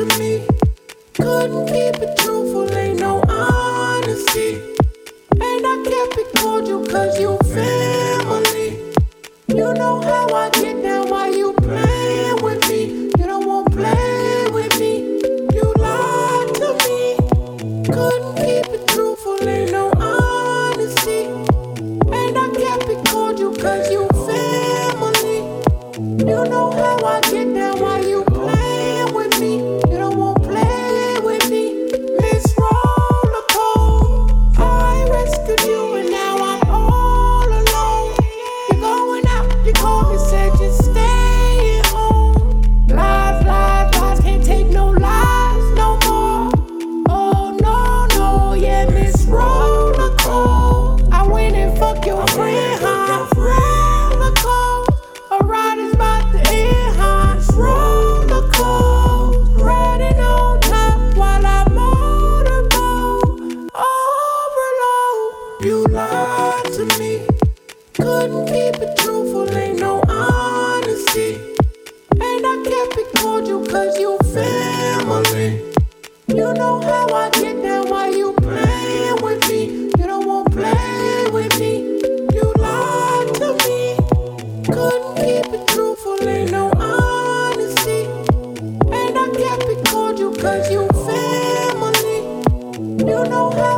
to me. Couldn't keep it truthful, ain't no honesty. And I kept it cordial cause you family. You know how I get down while you play with me. You don't want play with me. You lied to me. Couldn't keep it truthful, ain't no honesty. And I kept it cordial cause you family. You know how I get down You lied to me. Couldn't keep it truthful, ain't no honesty. And I kept it cordial cause you family. You know how I get down while you play with me. You don't want play with me. You lied to me. Couldn't keep it truthful, ain't no honesty. And I kept it cordial cause you family. You know how